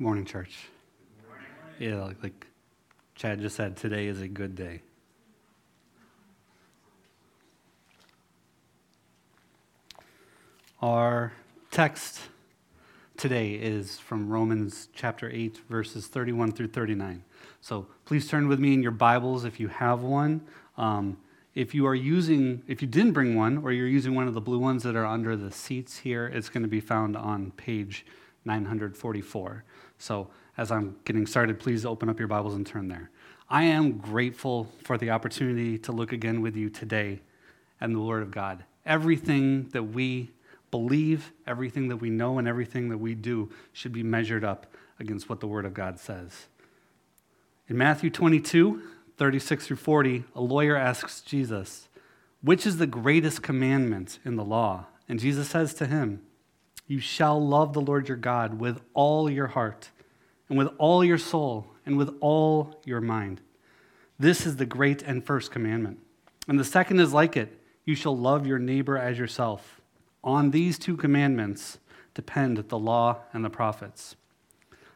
Good morning, church. Yeah, like, like Chad just said, today is a good day. Our text today is from Romans chapter 8, verses 31 through 39. So please turn with me in your Bibles if you have one. Um, if you are using, if you didn't bring one, or you're using one of the blue ones that are under the seats here, it's going to be found on page 944. So as I'm getting started, please open up your Bibles and turn there. I am grateful for the opportunity to look again with you today and the Word of God. Everything that we believe, everything that we know, and everything that we do should be measured up against what the Word of God says. In Matthew 22, 36 through 40, a lawyer asks Jesus, Which is the greatest commandment in the law? And Jesus says to him, You shall love the Lord your God with all your heart, and with all your soul, and with all your mind. This is the great and first commandment. And the second is like it you shall love your neighbor as yourself. On these two commandments depend the law and the prophets.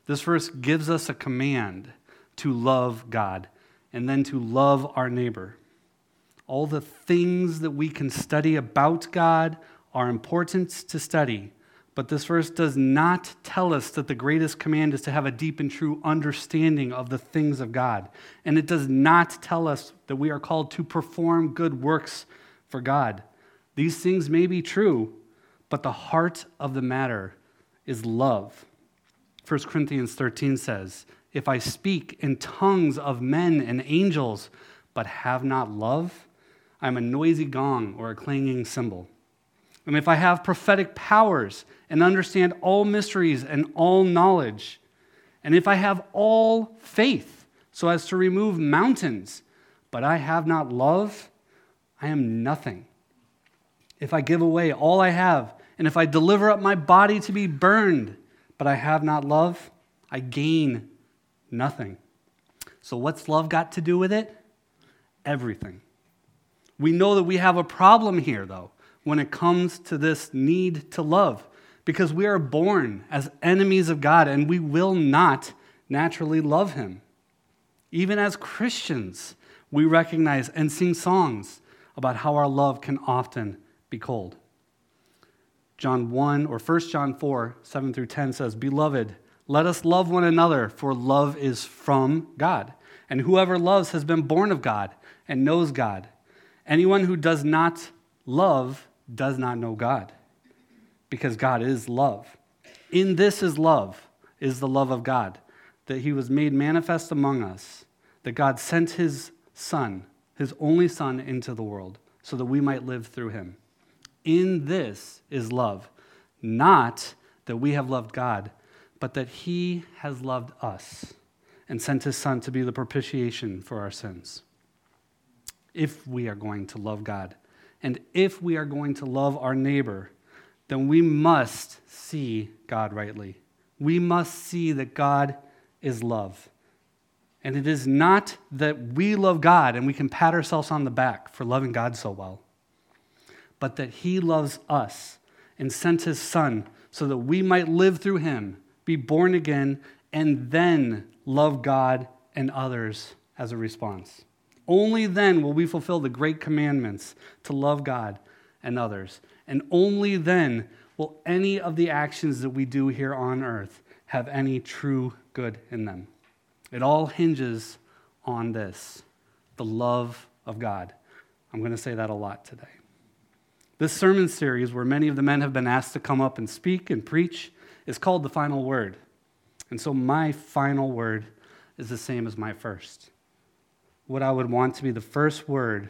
This verse gives us a command to love God and then to love our neighbor. All the things that we can study about God are important to study, but this verse does not tell us that the greatest command is to have a deep and true understanding of the things of God. And it does not tell us that we are called to perform good works for God. These things may be true, but the heart of the matter is love. 1 Corinthians 13 says, If I speak in tongues of men and angels, but have not love, I'm a noisy gong or a clanging cymbal. And if I have prophetic powers and understand all mysteries and all knowledge, and if I have all faith so as to remove mountains, but I have not love, I am nothing. If I give away all I have, and if I deliver up my body to be burned, but I have not love, I gain nothing. So, what's love got to do with it? Everything. We know that we have a problem here, though, when it comes to this need to love, because we are born as enemies of God and we will not naturally love Him. Even as Christians, we recognize and sing songs about how our love can often be cold. John 1 or 1 John 4, 7 through 10 says, Beloved, let us love one another, for love is from God. And whoever loves has been born of God and knows God. Anyone who does not love does not know God, because God is love. In this is love, is the love of God, that he was made manifest among us, that God sent his Son, his only Son, into the world, so that we might live through him. In this is love, not that we have loved God, but that He has loved us and sent His Son to be the propitiation for our sins. If we are going to love God, and if we are going to love our neighbor, then we must see God rightly. We must see that God is love. And it is not that we love God and we can pat ourselves on the back for loving God so well but that he loves us and sent his son so that we might live through him, be born again, and then love God and others as a response. Only then will we fulfill the great commandments to love God and others. And only then will any of the actions that we do here on earth have any true good in them. It all hinges on this the love of God. I'm going to say that a lot today. This sermon series, where many of the men have been asked to come up and speak and preach, is called The Final Word. And so my final word is the same as my first. What I would want to be the first word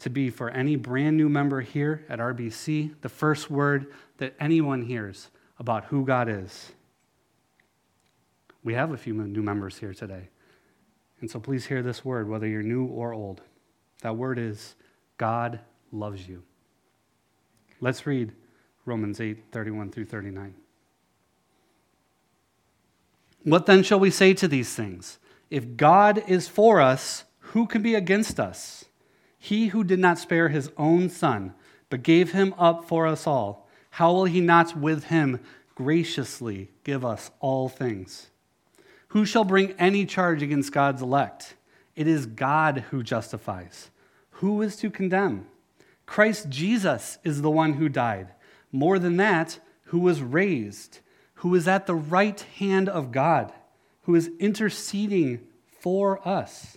to be for any brand new member here at RBC, the first word that anyone hears about who God is. We have a few new members here today. And so please hear this word, whether you're new or old. That word is God loves you. Let's read Romans 8 31 through 39. What then shall we say to these things? If God is for us, who can be against us? He who did not spare his own son, but gave him up for us all, how will he not with him graciously give us all things? Who shall bring any charge against God's elect? It is God who justifies. Who is to condemn? Christ Jesus is the one who died. More than that, who was raised, who is at the right hand of God, who is interceding for us.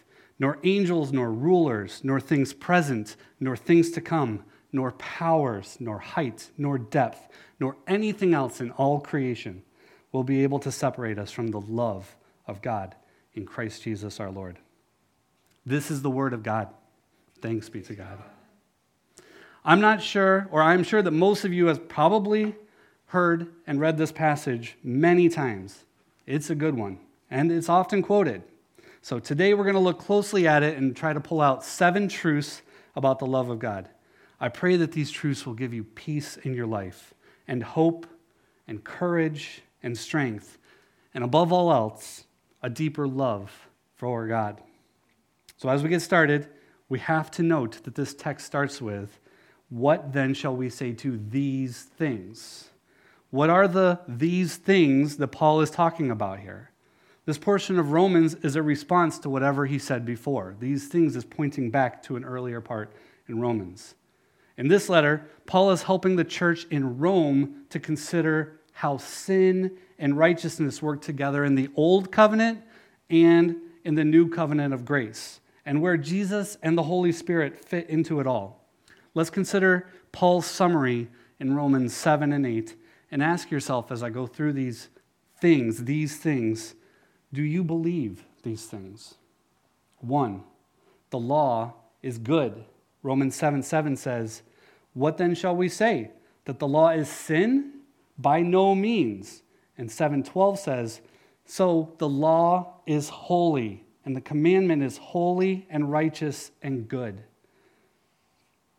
nor angels nor rulers, nor things present, nor things to come, nor powers, nor height, nor depth, nor anything else in all creation will be able to separate us from the love of God in Christ Jesus our Lord. This is the word of God. Thanks be to God. I'm not sure, or I'm sure that most of you have probably heard and read this passage many times. It's a good one, and it's often quoted. So today we're going to look closely at it and try to pull out seven truths about the love of God. I pray that these truths will give you peace in your life and hope and courage and strength, and above all else, a deeper love for our God. So, as we get started, we have to note that this text starts with, What then shall we say to these things? What are the these things that Paul is talking about here? This portion of Romans is a response to whatever he said before. These things is pointing back to an earlier part in Romans. In this letter, Paul is helping the church in Rome to consider how sin and righteousness work together in the old covenant and in the new covenant of grace, and where Jesus and the Holy Spirit fit into it all. Let's consider Paul's summary in Romans 7 and 8 and ask yourself as I go through these things, these things, do you believe these things? One, the law is good. Romans 7 7 says, What then shall we say? That the law is sin? By no means. And 7:12 says, "So the law is holy, and the commandment is holy and righteous and good."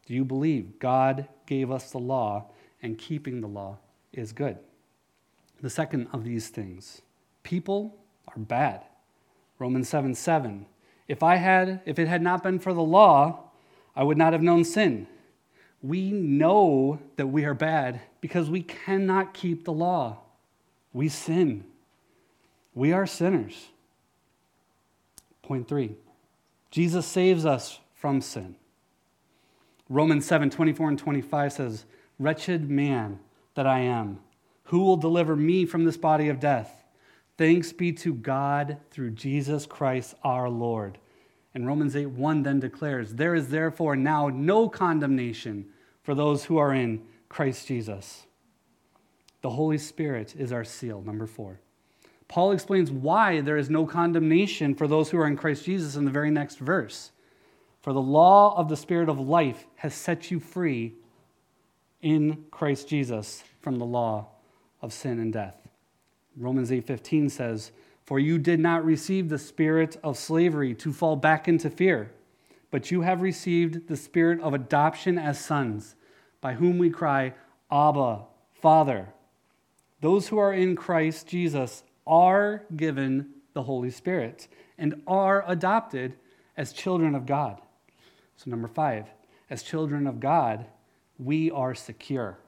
Do you believe God gave us the law and keeping the law is good? The second of these things, people are bad. Romans 7 7. If I had, if it had not been for the law, I would not have known sin we know that we are bad because we cannot keep the law. We sin. We are sinners. Point three Jesus saves us from sin. Romans 7 24 and 25 says, Wretched man that I am, who will deliver me from this body of death? Thanks be to God through Jesus Christ our Lord. And Romans 8 1 then declares, There is therefore now no condemnation for those who are in Christ Jesus. The Holy Spirit is our seal, number four. Paul explains why there is no condemnation for those who are in Christ Jesus in the very next verse. For the law of the Spirit of life has set you free in Christ Jesus from the law of sin and death. Romans 8:15 says, "For you did not receive the spirit of slavery to fall back into fear." but you have received the spirit of adoption as sons, by whom we cry, Abba, Father. Those who are in Christ Jesus are given the Holy Spirit and are adopted as children of God. So, number five, as children of God, we are secure.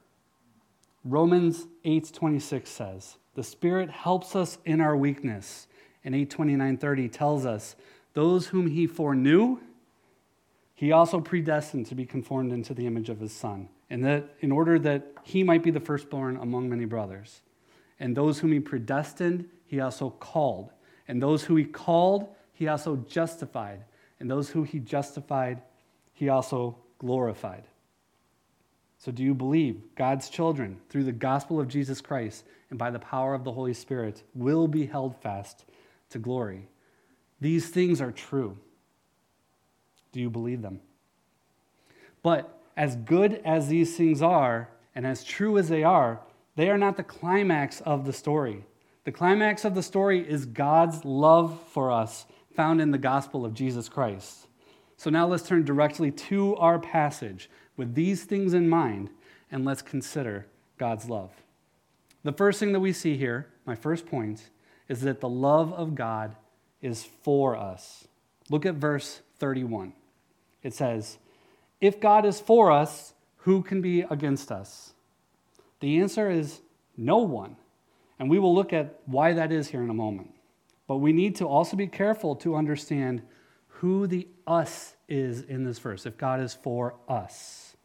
Romans 8:26 says, "The Spirit helps us in our weakness." And 8:29-30 tells us, "Those whom he foreknew, he also predestined to be conformed into the image of his son, and that in order that he might be the firstborn among many brothers. And those whom he predestined, he also called. And those who he called, he also justified. And those who he justified, he also glorified. So, do you believe God's children, through the gospel of Jesus Christ and by the power of the Holy Spirit, will be held fast to glory? These things are true. Do you believe them? But as good as these things are, and as true as they are, they are not the climax of the story. The climax of the story is God's love for us found in the gospel of Jesus Christ. So now let's turn directly to our passage with these things in mind and let's consider God's love. The first thing that we see here, my first point, is that the love of God is for us. Look at verse 31. It says, If God is for us, who can be against us? The answer is no one. And we will look at why that is here in a moment. But we need to also be careful to understand who the us is in this verse, if God is for us.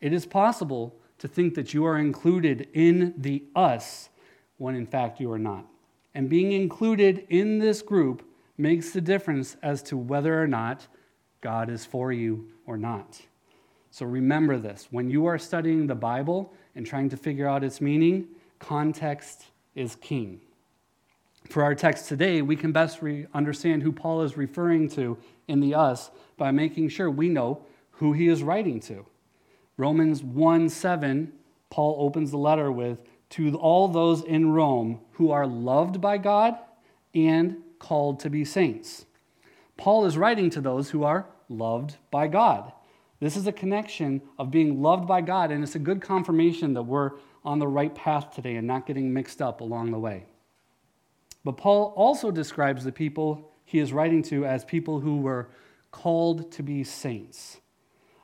It is possible to think that you are included in the us when in fact you are not. And being included in this group makes the difference as to whether or not God is for you or not. So remember this when you are studying the Bible and trying to figure out its meaning, context is king. For our text today, we can best re- understand who Paul is referring to in the us by making sure we know who he is writing to. Romans 1 7, Paul opens the letter with, To all those in Rome who are loved by God and called to be saints. Paul is writing to those who are loved by God. This is a connection of being loved by God, and it's a good confirmation that we're on the right path today and not getting mixed up along the way. But Paul also describes the people he is writing to as people who were called to be saints.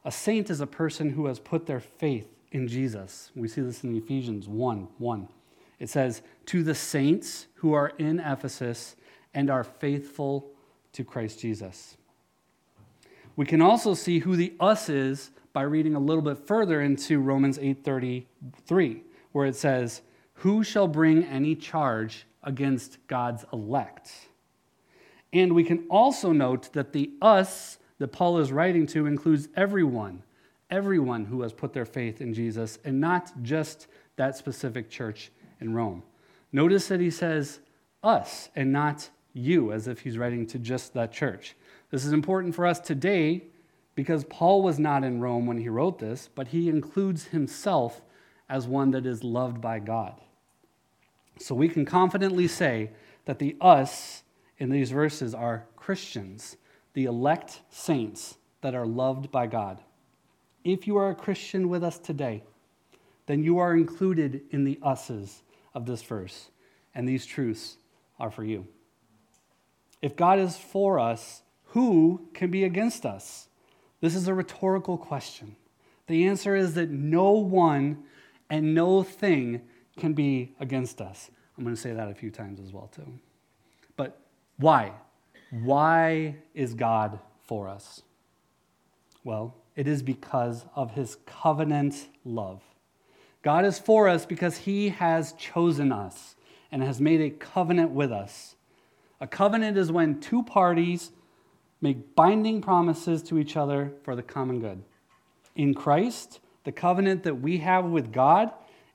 A saint is a person who has put their faith in Jesus. We see this in Ephesians 1 1. It says, To the saints who are in Ephesus and are faithful to Christ Jesus. We can also see who the us is by reading a little bit further into Romans 8:33, where it says, "Who shall bring any charge against God's elect?" And we can also note that the us that Paul is writing to includes everyone, everyone who has put their faith in Jesus, and not just that specific church in Rome. Notice that he says us and not you, as if he's writing to just that church. This is important for us today because Paul was not in Rome when he wrote this, but he includes himself as one that is loved by God. So we can confidently say that the us in these verses are Christians, the elect saints that are loved by God. If you are a Christian with us today, then you are included in the us's of this verse, and these truths are for you. If God is for us, who can be against us? This is a rhetorical question. The answer is that no one and no thing can be against us. I'm going to say that a few times as well, too. But why? Why is God for us? Well, it is because of his covenant love. God is for us because he has chosen us and has made a covenant with us. A covenant is when two parties make binding promises to each other for the common good. In Christ, the covenant that we have with God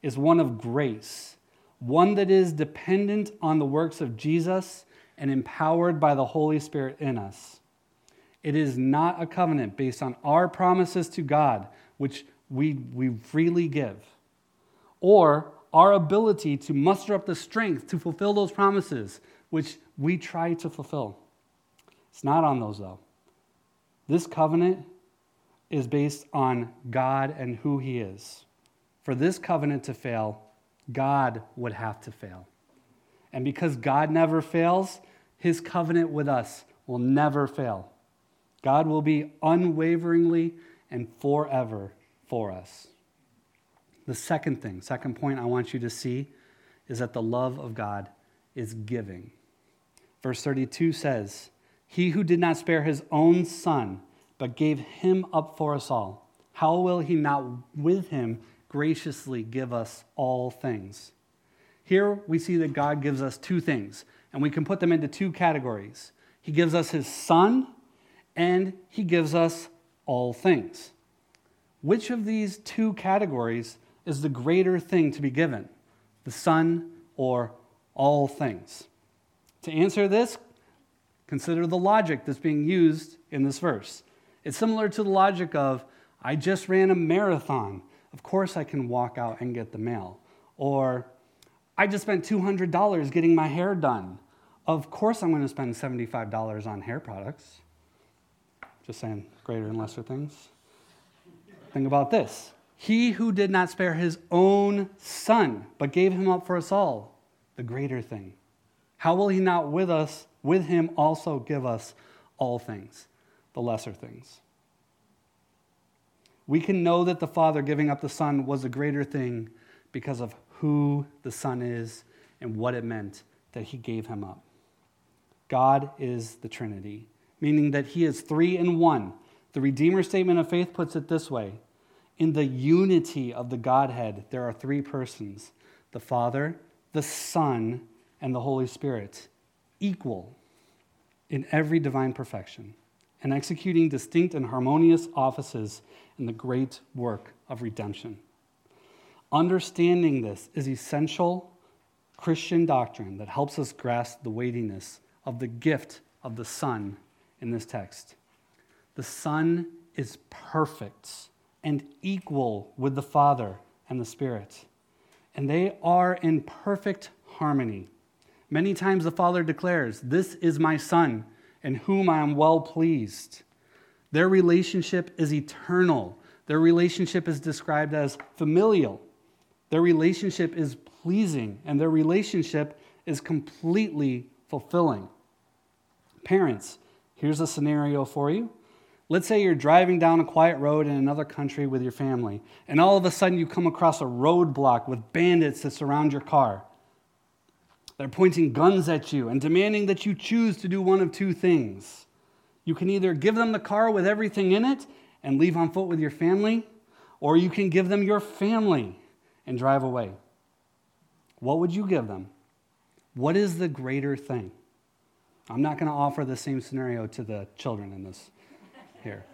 is one of grace, one that is dependent on the works of Jesus and empowered by the Holy Spirit in us. It is not a covenant based on our promises to God, which we, we freely give, or our ability to muster up the strength to fulfill those promises, which we try to fulfill. It's not on those, though. This covenant is based on God and who He is. For this covenant to fail, God would have to fail. And because God never fails, His covenant with us will never fail. God will be unwaveringly and forever for us. The second thing, second point I want you to see is that the love of God is giving. Verse 32 says, he who did not spare his own son, but gave him up for us all, how will he not with him graciously give us all things? Here we see that God gives us two things, and we can put them into two categories. He gives us his son, and he gives us all things. Which of these two categories is the greater thing to be given? The son or all things? To answer this, Consider the logic that's being used in this verse. It's similar to the logic of, I just ran a marathon. Of course, I can walk out and get the mail. Or, I just spent $200 getting my hair done. Of course, I'm going to spend $75 on hair products. Just saying, greater and lesser things. Think about this He who did not spare his own son, but gave him up for us all, the greater thing. How will he not with us, with him also give us all things, the lesser things? We can know that the Father giving up the Son was a greater thing because of who the Son is and what it meant that he gave him up. God is the Trinity, meaning that he is three in one. The Redeemer statement of faith puts it this way In the unity of the Godhead, there are three persons the Father, the Son, and the Holy Spirit, equal in every divine perfection and executing distinct and harmonious offices in the great work of redemption. Understanding this is essential Christian doctrine that helps us grasp the weightiness of the gift of the Son in this text. The Son is perfect and equal with the Father and the Spirit, and they are in perfect harmony. Many times the Father declares, This is my Son, in whom I am well pleased. Their relationship is eternal. Their relationship is described as familial. Their relationship is pleasing, and their relationship is completely fulfilling. Parents, here's a scenario for you. Let's say you're driving down a quiet road in another country with your family, and all of a sudden you come across a roadblock with bandits that surround your car. They're pointing guns at you and demanding that you choose to do one of two things. You can either give them the car with everything in it and leave on foot with your family, or you can give them your family and drive away. What would you give them? What is the greater thing? I'm not going to offer the same scenario to the children in this here.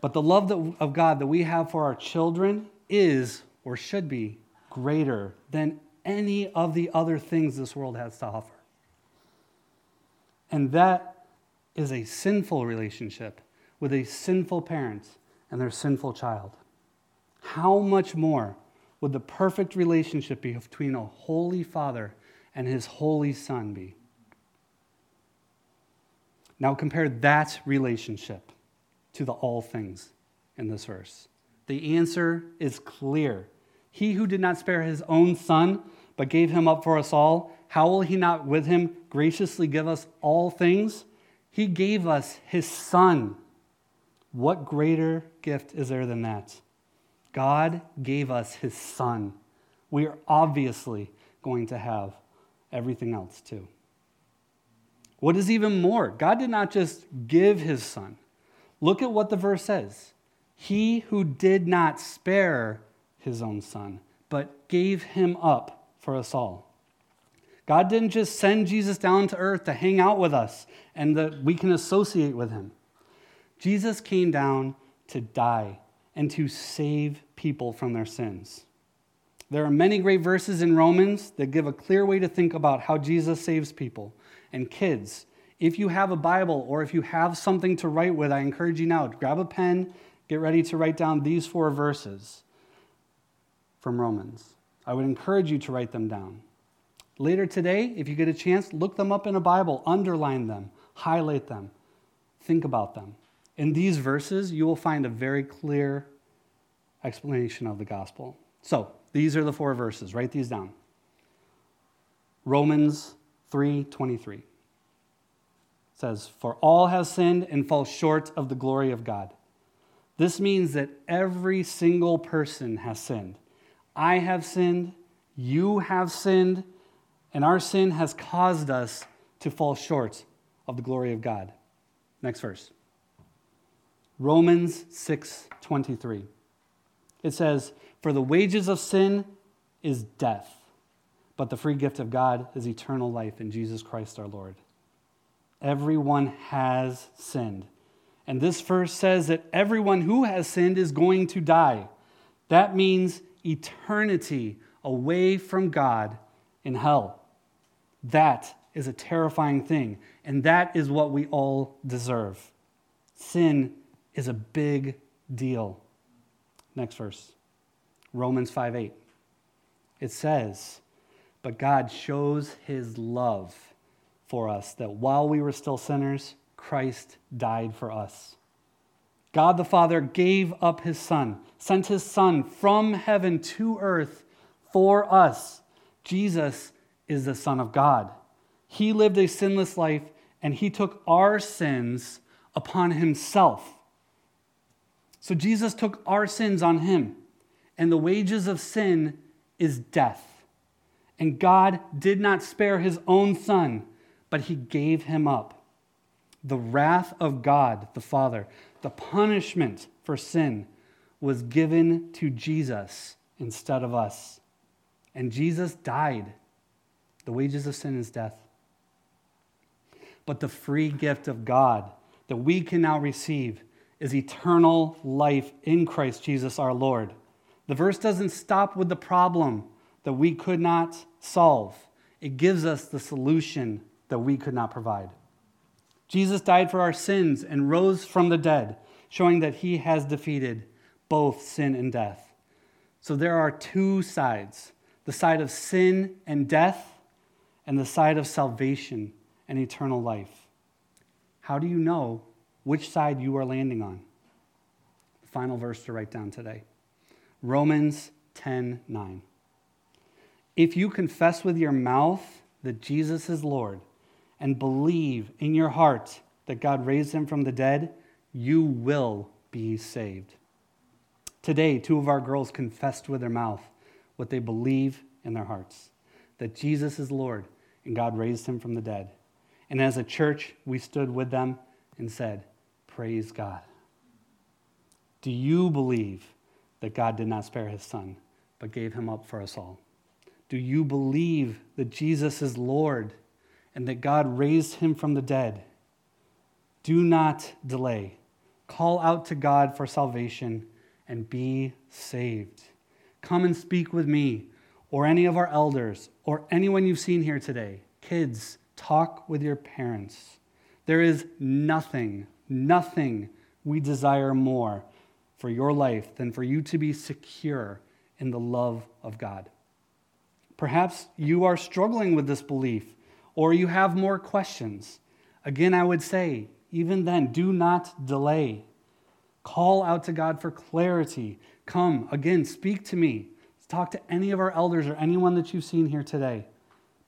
But the love that, of God that we have for our children is or should be greater than any of the other things this world has to offer. And that is a sinful relationship with a sinful parent and their sinful child. How much more would the perfect relationship between a holy father and his holy son be? Now compare that relationship to the all things in this verse. The answer is clear. He who did not spare his own son, but gave him up for us all, how will he not with him graciously give us all things? He gave us his son. What greater gift is there than that? God gave us his son. We are obviously going to have everything else too. What is even more? God did not just give his son. Look at what the verse says. He who did not spare his own son, but gave him up for us all. God didn't just send Jesus down to earth to hang out with us and that we can associate with him. Jesus came down to die and to save people from their sins. There are many great verses in Romans that give a clear way to think about how Jesus saves people. And kids, if you have a Bible or if you have something to write with, I encourage you now to grab a pen, get ready to write down these four verses from Romans. I would encourage you to write them down. Later today, if you get a chance, look them up in a Bible, underline them, highlight them, think about them. In these verses, you will find a very clear explanation of the gospel. So, these are the four verses. Write these down. Romans 3:23 says, "For all have sinned and fall short of the glory of God." This means that every single person has sinned. I have sinned, you have sinned, and our sin has caused us to fall short of the glory of God. Next verse. Romans 6:23. It says, "For the wages of sin is death, but the free gift of God is eternal life in Jesus Christ our Lord." Everyone has sinned. And this verse says that everyone who has sinned is going to die. That means eternity away from God in hell. That is a terrifying thing, and that is what we all deserve. Sin is a big deal. Next verse Romans 5 8. it says, But God shows his love for us, that while we were still sinners, Christ died for us. God the Father gave up his Son, sent his Son from heaven to earth for us. Jesus is the Son of God. He lived a sinless life and he took our sins upon himself. So Jesus took our sins on him, and the wages of sin is death. And God did not spare his own Son but he gave him up. The wrath of God the Father, the punishment for sin, was given to Jesus instead of us. And Jesus died. The wages of sin is death. But the free gift of God that we can now receive is eternal life in Christ Jesus our Lord. The verse doesn't stop with the problem that we could not solve, it gives us the solution that we could not provide. Jesus died for our sins and rose from the dead, showing that he has defeated both sin and death. So there are two sides the side of sin and death, and the side of salvation and eternal life. How do you know which side you are landing on? The final verse to write down today Romans 10 9. If you confess with your mouth that Jesus is Lord, and believe in your heart that God raised him from the dead, you will be saved. Today, two of our girls confessed with their mouth what they believe in their hearts that Jesus is Lord and God raised him from the dead. And as a church, we stood with them and said, Praise God. Do you believe that God did not spare his son, but gave him up for us all? Do you believe that Jesus is Lord and that God raised him from the dead. Do not delay. Call out to God for salvation and be saved. Come and speak with me or any of our elders or anyone you've seen here today. Kids, talk with your parents. There is nothing, nothing we desire more for your life than for you to be secure in the love of God. Perhaps you are struggling with this belief or you have more questions, again, I would say, even then, do not delay. Call out to God for clarity. Come, again, speak to me. Talk to any of our elders or anyone that you've seen here today.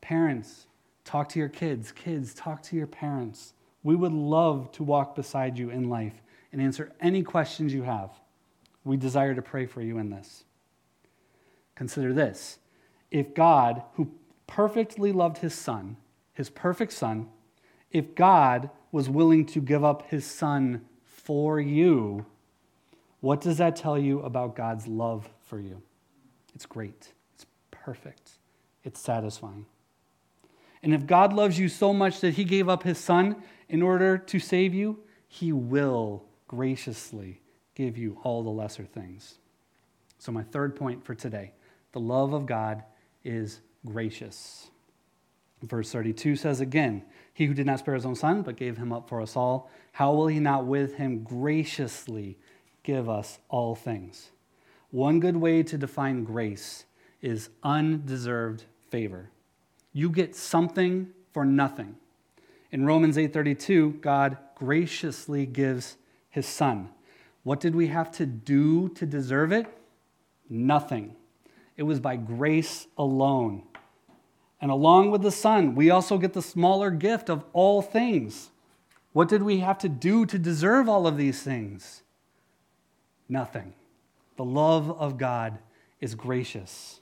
Parents, talk to your kids. Kids, talk to your parents. We would love to walk beside you in life and answer any questions you have. We desire to pray for you in this. Consider this if God, who perfectly loved his son, his perfect son, if God was willing to give up his son for you, what does that tell you about God's love for you? It's great, it's perfect, it's satisfying. And if God loves you so much that he gave up his son in order to save you, he will graciously give you all the lesser things. So, my third point for today the love of God is gracious. Verse 32 says again, He who did not spare his own son, but gave him up for us all, how will he not with him graciously give us all things? One good way to define grace is undeserved favor. You get something for nothing. In Romans 8:32, God graciously gives his son. What did we have to do to deserve it? Nothing. It was by grace alone. And along with the Son, we also get the smaller gift of all things. What did we have to do to deserve all of these things? Nothing. The love of God is gracious.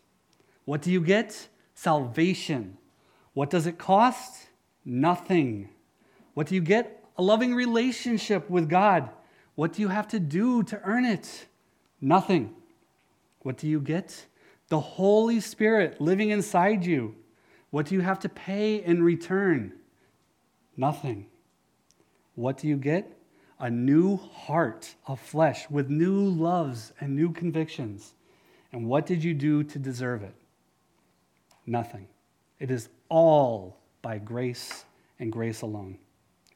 What do you get? Salvation. What does it cost? Nothing. What do you get? A loving relationship with God. What do you have to do to earn it? Nothing. What do you get? The Holy Spirit living inside you. What do you have to pay in return? Nothing. What do you get? A new heart of flesh with new loves and new convictions. And what did you do to deserve it? Nothing. It is all by grace and grace alone.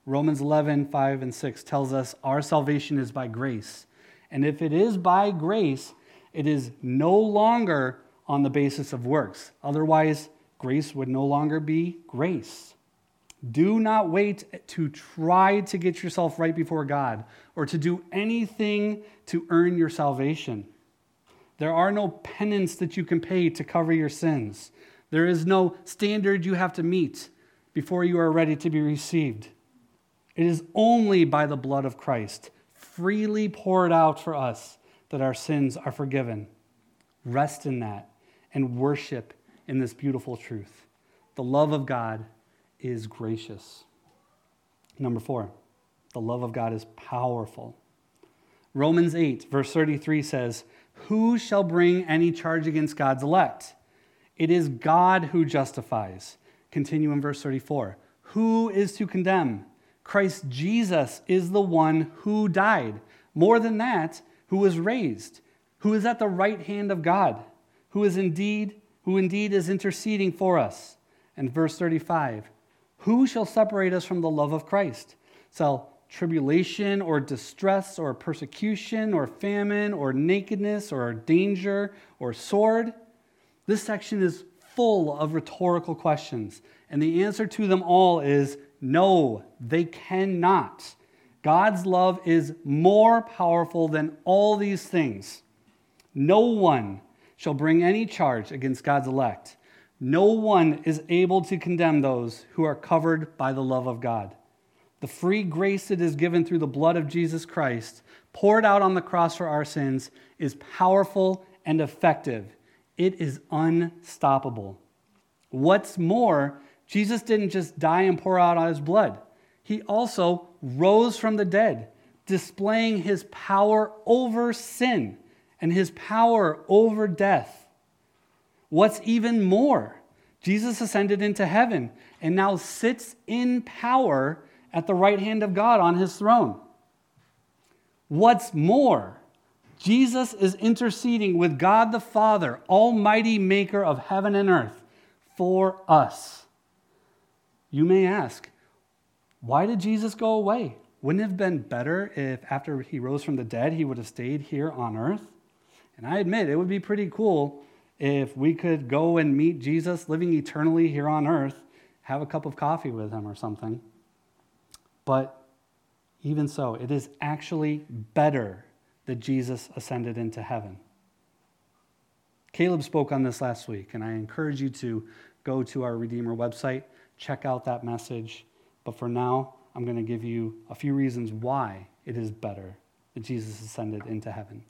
Romans 11, 5 and 6 tells us our salvation is by grace. And if it is by grace, it is no longer on the basis of works. Otherwise, grace would no longer be grace. Do not wait to try to get yourself right before God or to do anything to earn your salvation. There are no penance that you can pay to cover your sins. There is no standard you have to meet before you are ready to be received. It is only by the blood of Christ, freely poured out for us, that our sins are forgiven. Rest in that and worship in this beautiful truth. The love of God is gracious. Number four, the love of God is powerful. Romans 8, verse 33 says, Who shall bring any charge against God's elect? It is God who justifies. Continue in verse 34. Who is to condemn? Christ Jesus is the one who died. More than that, who was raised, who is at the right hand of God, who is indeed, who indeed is interceding for us. And verse 35 Who shall separate us from the love of Christ? Shall tribulation or distress or persecution or famine or nakedness or danger or sword? This section is full of rhetorical questions, and the answer to them all is no, they cannot. God's love is more powerful than all these things. No one shall bring any charge against God's elect. No one is able to condemn those who are covered by the love of God. The free grace that is given through the blood of Jesus Christ, poured out on the cross for our sins, is powerful and effective. It is unstoppable. What's more, Jesus didn't just die and pour out his blood, he also rose from the dead, displaying his power over sin and his power over death. What's even more, Jesus ascended into heaven and now sits in power at the right hand of God on his throne. What's more, Jesus is interceding with God the Father, Almighty Maker of heaven and earth, for us. You may ask, why did Jesus go away? Wouldn't it have been better if after he rose from the dead, he would have stayed here on earth? And I admit, it would be pretty cool if we could go and meet Jesus living eternally here on earth, have a cup of coffee with him or something. But even so, it is actually better that Jesus ascended into heaven. Caleb spoke on this last week, and I encourage you to go to our Redeemer website, check out that message. But for now, I'm going to give you a few reasons why it is better that Jesus ascended into heaven.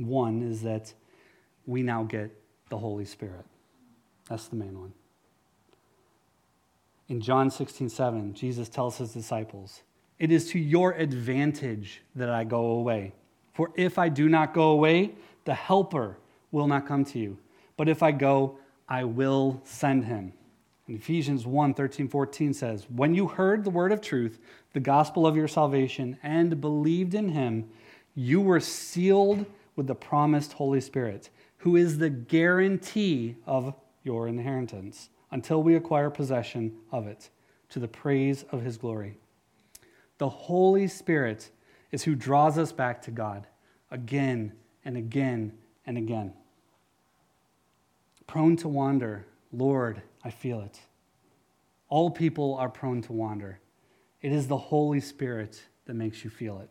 One is that we now get the Holy Spirit. That's the main one. In John 16, 7, Jesus tells his disciples, It is to your advantage that I go away. For if I do not go away, the Helper will not come to you. But if I go, I will send him. And Ephesians 1 13, 14 says, When you heard the word of truth, the gospel of your salvation, and believed in him, you were sealed with the promised Holy Spirit, who is the guarantee of your inheritance until we acquire possession of it, to the praise of his glory. The Holy Spirit is who draws us back to God again and again and again. Prone to wander, Lord, I feel it. All people are prone to wander. It is the Holy Spirit that makes you feel it.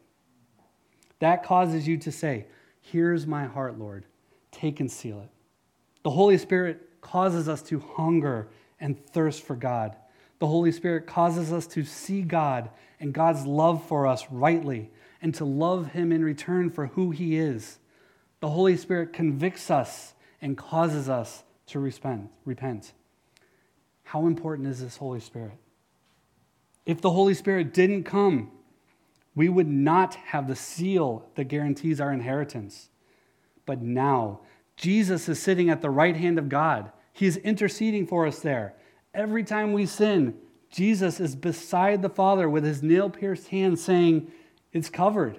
That causes you to say, Here's my heart, Lord. Take and seal it. The Holy Spirit causes us to hunger and thirst for God. The Holy Spirit causes us to see God and God's love for us rightly and to love Him in return for who He is. The Holy Spirit convicts us and causes us to repent. How important is this Holy Spirit? If the Holy Spirit didn't come, we would not have the seal that guarantees our inheritance. But now, Jesus is sitting at the right hand of God. He is interceding for us there. Every time we sin, Jesus is beside the Father with his nail pierced hand saying, It's covered.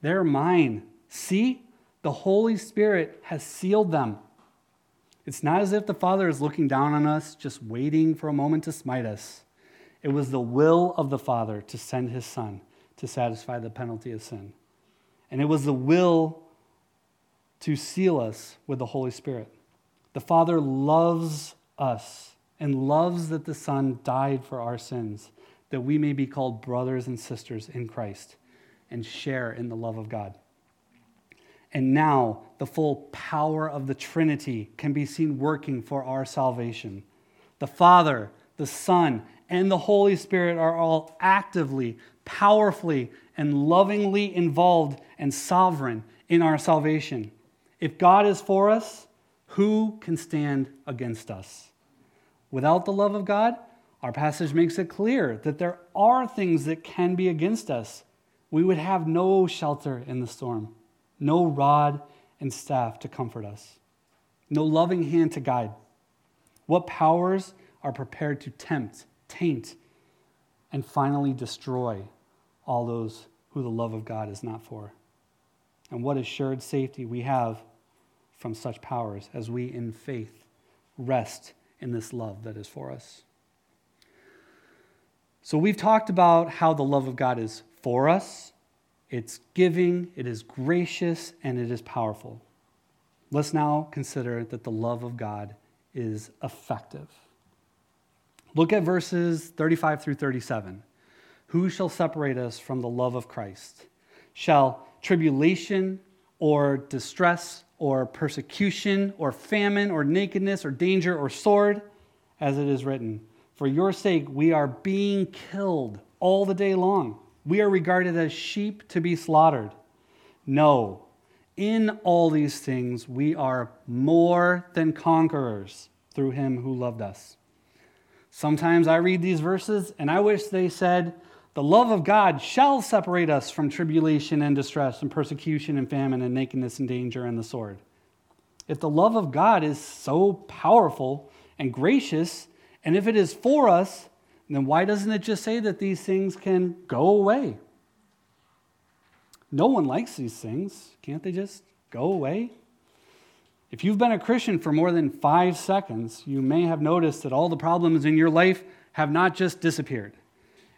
They're mine. See, the Holy Spirit has sealed them. It's not as if the Father is looking down on us, just waiting for a moment to smite us. It was the will of the Father to send his Son to satisfy the penalty of sin. And it was the will to seal us with the Holy Spirit. The Father loves us and loves that the Son died for our sins, that we may be called brothers and sisters in Christ and share in the love of God. And now the full power of the Trinity can be seen working for our salvation. The Father, the Son, and the Holy Spirit are all actively, powerfully, and lovingly involved and sovereign in our salvation. If God is for us, who can stand against us? Without the love of God, our passage makes it clear that there are things that can be against us. We would have no shelter in the storm, no rod and staff to comfort us, no loving hand to guide. What powers are prepared to tempt, taint, and finally destroy all those who the love of God is not for? And what assured safety we have from such powers as we, in faith, rest in this love that is for us. So, we've talked about how the love of God is for us, it's giving, it is gracious, and it is powerful. Let's now consider that the love of God is effective. Look at verses 35 through 37. Who shall separate us from the love of Christ? Shall tribulation or distress or persecution or famine or nakedness or danger or sword, as it is written, For your sake we are being killed all the day long. We are regarded as sheep to be slaughtered. No, in all these things we are more than conquerors through him who loved us. Sometimes I read these verses and I wish they said, the love of God shall separate us from tribulation and distress and persecution and famine and nakedness and danger and the sword. If the love of God is so powerful and gracious, and if it is for us, then why doesn't it just say that these things can go away? No one likes these things. Can't they just go away? If you've been a Christian for more than five seconds, you may have noticed that all the problems in your life have not just disappeared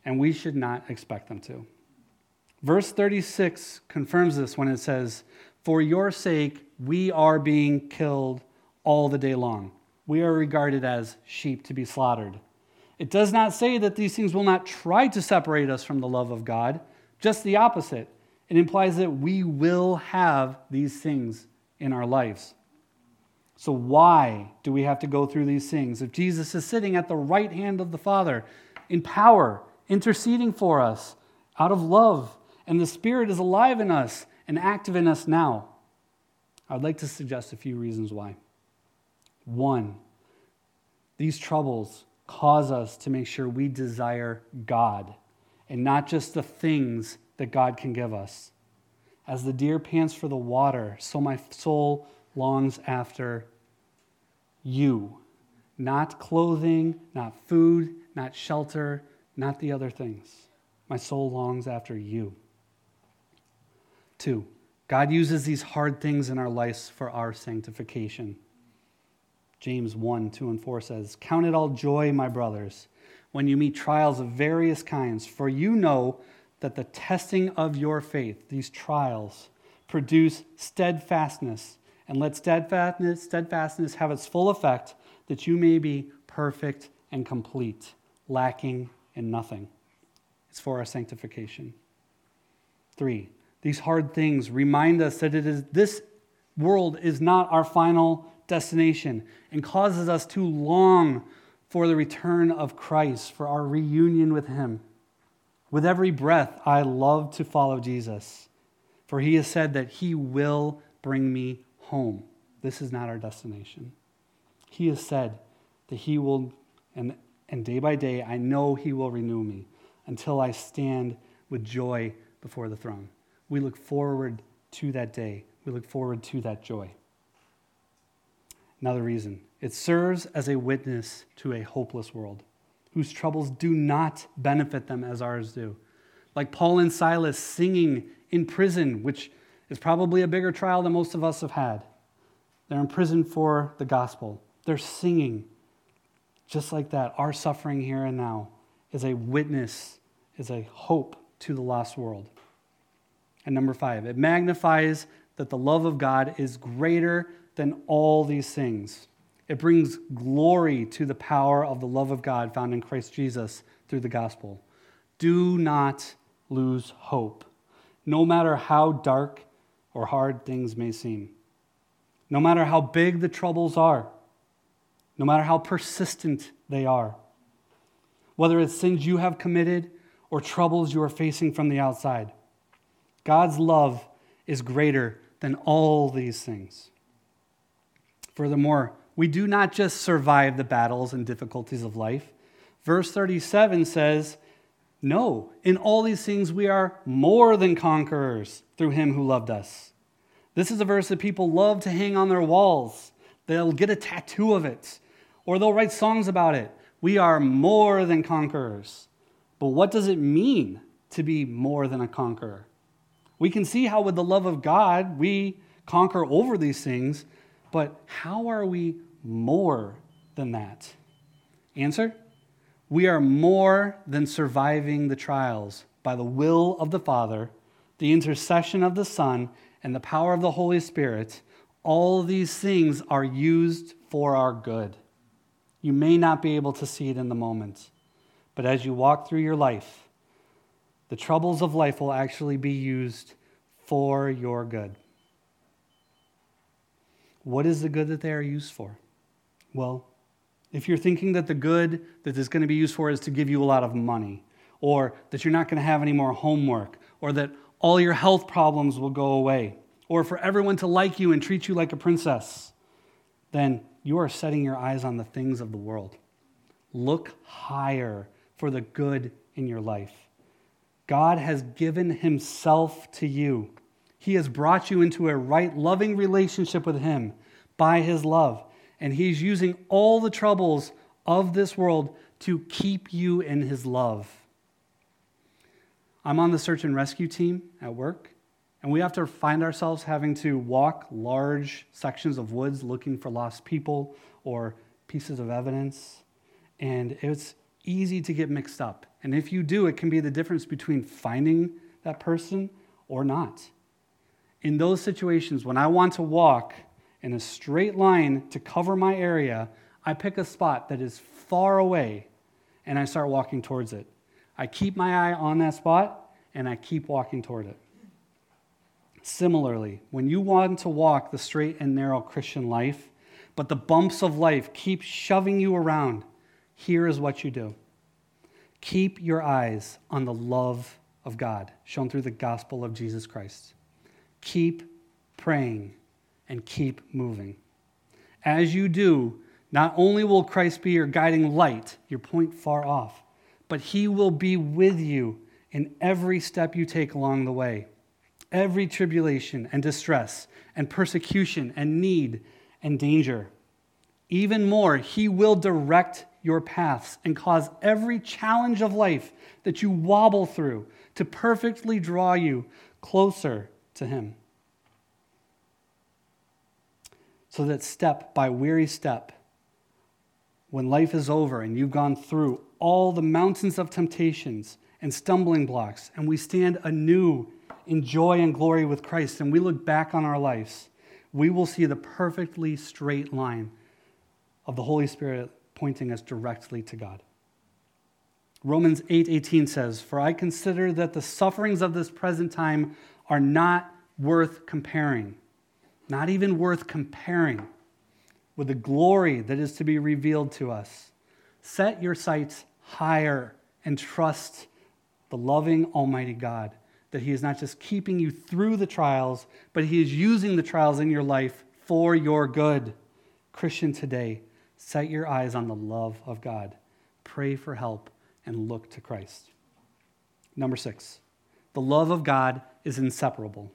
and we should not expect them to. Verse 36 confirms this when it says, For your sake we are being killed all the day long. We are regarded as sheep to be slaughtered. It does not say that these things will not try to separate us from the love of God, just the opposite. It implies that we will have these things in our lives. So, why do we have to go through these things? If Jesus is sitting at the right hand of the Father in power, interceding for us out of love, and the Spirit is alive in us and active in us now. I would like to suggest a few reasons why. One, these troubles cause us to make sure we desire God and not just the things that God can give us. As the deer pants for the water, so my soul longs after you. Not clothing, not food, not shelter, not the other things. My soul longs after you. Two, God uses these hard things in our lives for our sanctification. James 1 2 and 4 says, Count it all joy, my brothers, when you meet trials of various kinds, for you know that the testing of your faith, these trials, produce steadfastness. And let steadfastness, steadfastness have its full effect, that you may be perfect and complete, lacking in nothing. It's for our sanctification. Three, these hard things remind us that it is this world is not our final destination and causes us to long for the return of Christ, for our reunion with Him. With every breath, I love to follow Jesus, for He has said that He will bring me home. This is not our destination. He has said that He will, and and day by day I know He will renew me until I stand with joy before the throne. We look forward to that day. We look forward to that joy. Another reason it serves as a witness to a hopeless world whose troubles do not benefit them as ours do. Like Paul and Silas singing in prison, which is probably a bigger trial than most of us have had. They're in prison for the gospel. They're singing just like that, our suffering here and now is a witness, is a hope to the lost world. And number five, it magnifies that the love of God is greater than all these things. It brings glory to the power of the love of God found in Christ Jesus through the gospel. Do not lose hope, no matter how dark or hard things may seem, no matter how big the troubles are, no matter how persistent they are, whether it's sins you have committed or troubles you are facing from the outside. God's love is greater than all these things. Furthermore, we do not just survive the battles and difficulties of life. Verse 37 says, No, in all these things we are more than conquerors through him who loved us. This is a verse that people love to hang on their walls. They'll get a tattoo of it, or they'll write songs about it. We are more than conquerors. But what does it mean to be more than a conqueror? We can see how, with the love of God, we conquer over these things, but how are we more than that? Answer We are more than surviving the trials by the will of the Father, the intercession of the Son, and the power of the Holy Spirit. All these things are used for our good. You may not be able to see it in the moment, but as you walk through your life, the troubles of life will actually be used for your good. What is the good that they are used for? Well, if you're thinking that the good that is going to be used for is to give you a lot of money, or that you're not going to have any more homework, or that all your health problems will go away, or for everyone to like you and treat you like a princess, then you are setting your eyes on the things of the world. Look higher for the good in your life. God has given himself to you. He has brought you into a right, loving relationship with him by his love and he's using all the troubles of this world to keep you in his love. I'm on the search and rescue team at work, and we have to find ourselves having to walk large sections of woods looking for lost people or pieces of evidence. And it's easy to get mixed up. And if you do, it can be the difference between finding that person or not. In those situations, when I want to walk in a straight line to cover my area, I pick a spot that is far away and I start walking towards it. I keep my eye on that spot and I keep walking toward it. Similarly, when you want to walk the straight and narrow Christian life, but the bumps of life keep shoving you around, here is what you do keep your eyes on the love of God shown through the gospel of Jesus Christ. Keep praying and keep moving. As you do, not only will Christ be your guiding light, your point far off, but he will be with you in every step you take along the way. Every tribulation and distress and persecution and need and danger. Even more, he will direct your paths and cause every challenge of life that you wobble through to perfectly draw you closer to him. So that step by weary step, when life is over and you've gone through all the mountains of temptations and stumbling blocks, and we stand anew in joy and glory with Christ, and we look back on our lives, we will see the perfectly straight line of the Holy Spirit pointing us directly to God. Romans 8:18 8, says, "For I consider that the sufferings of this present time are not worth comparing not even worth comparing with the glory that is to be revealed to us. Set your sights higher and trust the loving Almighty God that He is not just keeping you through the trials, but He is using the trials in your life for your good. Christian, today, set your eyes on the love of God. Pray for help and look to Christ. Number six, the love of God is inseparable.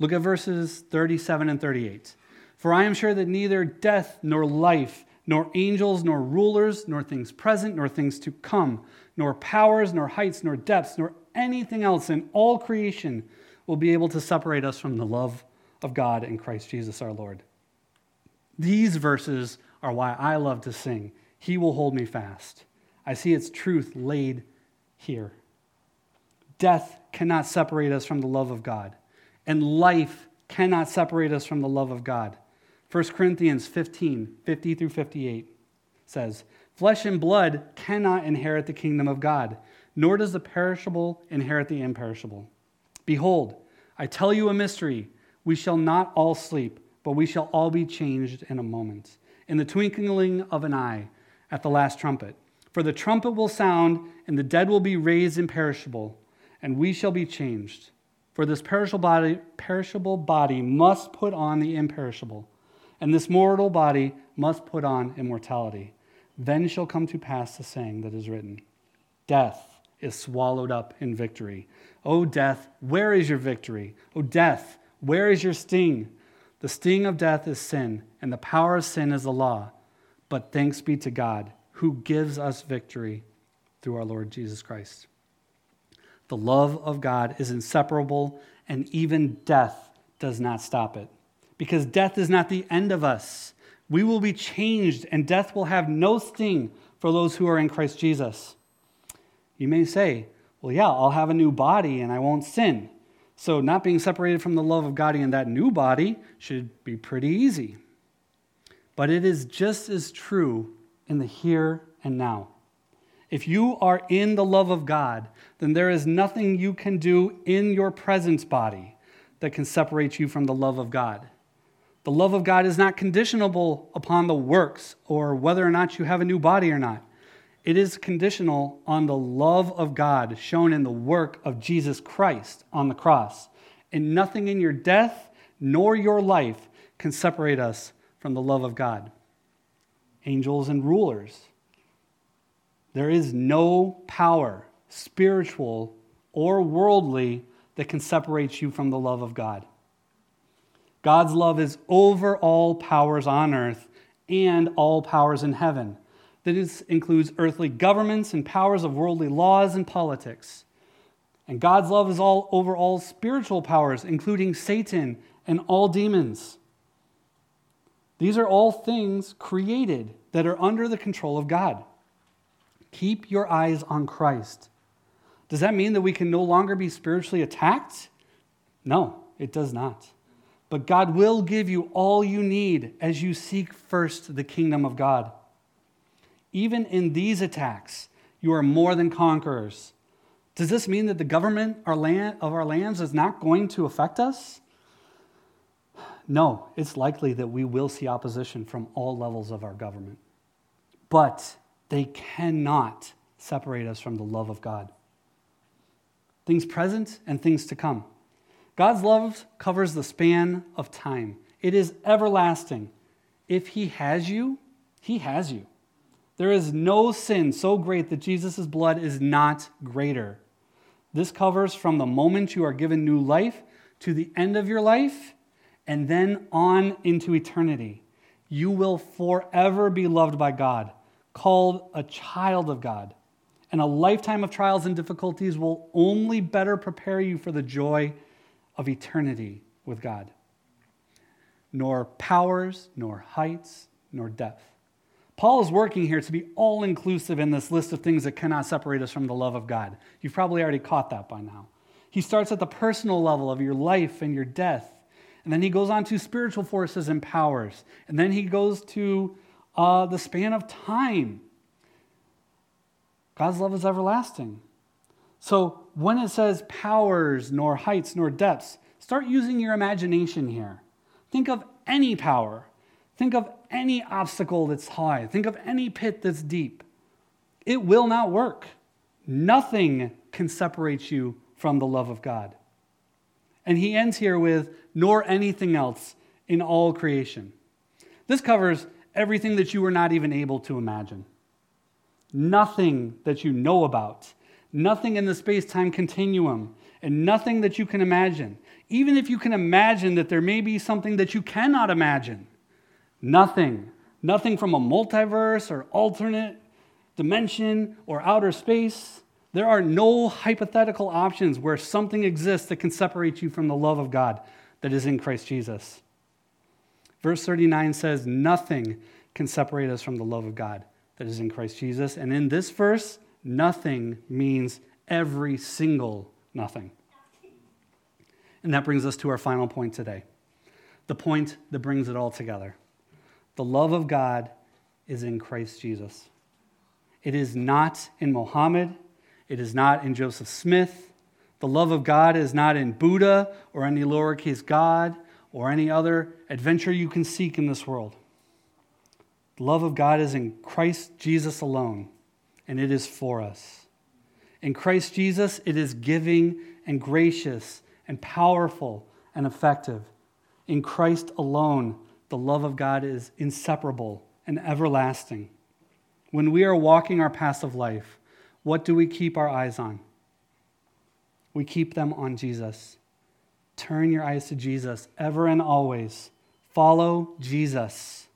Look at verses 37 and 38. For I am sure that neither death nor life, nor angels, nor rulers, nor things present, nor things to come, nor powers, nor heights, nor depths, nor anything else in all creation will be able to separate us from the love of God in Christ Jesus our Lord. These verses are why I love to sing. He will hold me fast. I see its truth laid here. Death cannot separate us from the love of God and life cannot separate us from the love of God. 1 Corinthians 15 50 through 58 says, Flesh and blood cannot inherit the kingdom of God, nor does the perishable inherit the imperishable. Behold, I tell you a mystery. We shall not all sleep, but we shall all be changed in a moment, in the twinkling of an eye, at the last trumpet. For the trumpet will sound, and the dead will be raised imperishable, and we shall be changed. For this perishable body, perishable body must put on the imperishable, and this mortal body must put on immortality. Then shall come to pass the saying that is written Death is swallowed up in victory. O death, where is your victory? O death, where is your sting? The sting of death is sin, and the power of sin is the law. But thanks be to God who gives us victory through our Lord Jesus Christ. The love of God is inseparable, and even death does not stop it. Because death is not the end of us. We will be changed, and death will have no sting for those who are in Christ Jesus. You may say, well, yeah, I'll have a new body and I won't sin. So, not being separated from the love of God in that new body should be pretty easy. But it is just as true in the here and now. If you are in the love of God, then there is nothing you can do in your present body that can separate you from the love of God. The love of God is not conditionable upon the works or whether or not you have a new body or not. It is conditional on the love of God shown in the work of Jesus Christ on the cross. And nothing in your death nor your life can separate us from the love of God. Angels and rulers. There is no power, spiritual or worldly, that can separate you from the love of God. God's love is over all powers on earth and all powers in heaven. This includes earthly governments and powers of worldly laws and politics. And God's love is all over all spiritual powers, including Satan and all demons. These are all things created that are under the control of God. Keep your eyes on Christ. Does that mean that we can no longer be spiritually attacked? No, it does not. But God will give you all you need as you seek first the kingdom of God. Even in these attacks, you are more than conquerors. Does this mean that the government our land, of our lands is not going to affect us? No, it's likely that we will see opposition from all levels of our government. But they cannot separate us from the love of God. Things present and things to come. God's love covers the span of time, it is everlasting. If He has you, He has you. There is no sin so great that Jesus' blood is not greater. This covers from the moment you are given new life to the end of your life and then on into eternity. You will forever be loved by God, called a child of God. And a lifetime of trials and difficulties will only better prepare you for the joy of eternity with God. Nor powers, nor heights, nor depth. Paul is working here to be all inclusive in this list of things that cannot separate us from the love of God. You've probably already caught that by now. He starts at the personal level of your life and your death. And then he goes on to spiritual forces and powers. And then he goes to uh, the span of time. God's love is everlasting. So when it says powers, nor heights, nor depths, start using your imagination here. Think of any power. Think of any obstacle that's high. Think of any pit that's deep. It will not work. Nothing can separate you from the love of God. And he ends here with, nor anything else in all creation. This covers everything that you were not even able to imagine. Nothing that you know about, nothing in the space time continuum, and nothing that you can imagine. Even if you can imagine that there may be something that you cannot imagine, nothing, nothing from a multiverse or alternate dimension or outer space. There are no hypothetical options where something exists that can separate you from the love of God that is in Christ Jesus. Verse 39 says, Nothing can separate us from the love of God that is in Christ Jesus. And in this verse, nothing means every single nothing. And that brings us to our final point today the point that brings it all together. The love of God is in Christ Jesus. It is not in Mohammed. It is not in Joseph Smith. The love of God is not in Buddha or any lowercase god or any other adventure you can seek in this world. The love of God is in Christ Jesus alone, and it is for us. In Christ Jesus, it is giving and gracious and powerful and effective. In Christ alone, the love of God is inseparable and everlasting. When we are walking our path of life, what do we keep our eyes on? We keep them on Jesus. Turn your eyes to Jesus ever and always. Follow Jesus.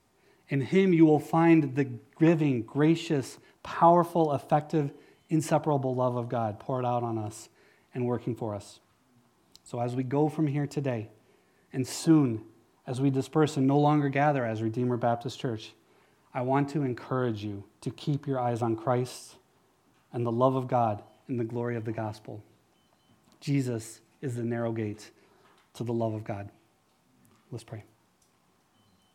In him, you will find the giving, gracious, powerful, effective, inseparable love of God poured out on us and working for us. So, as we go from here today, and soon as we disperse and no longer gather as Redeemer Baptist Church, I want to encourage you to keep your eyes on Christ and the love of God and the glory of the gospel. Jesus is the narrow gate to the love of God. Let's pray.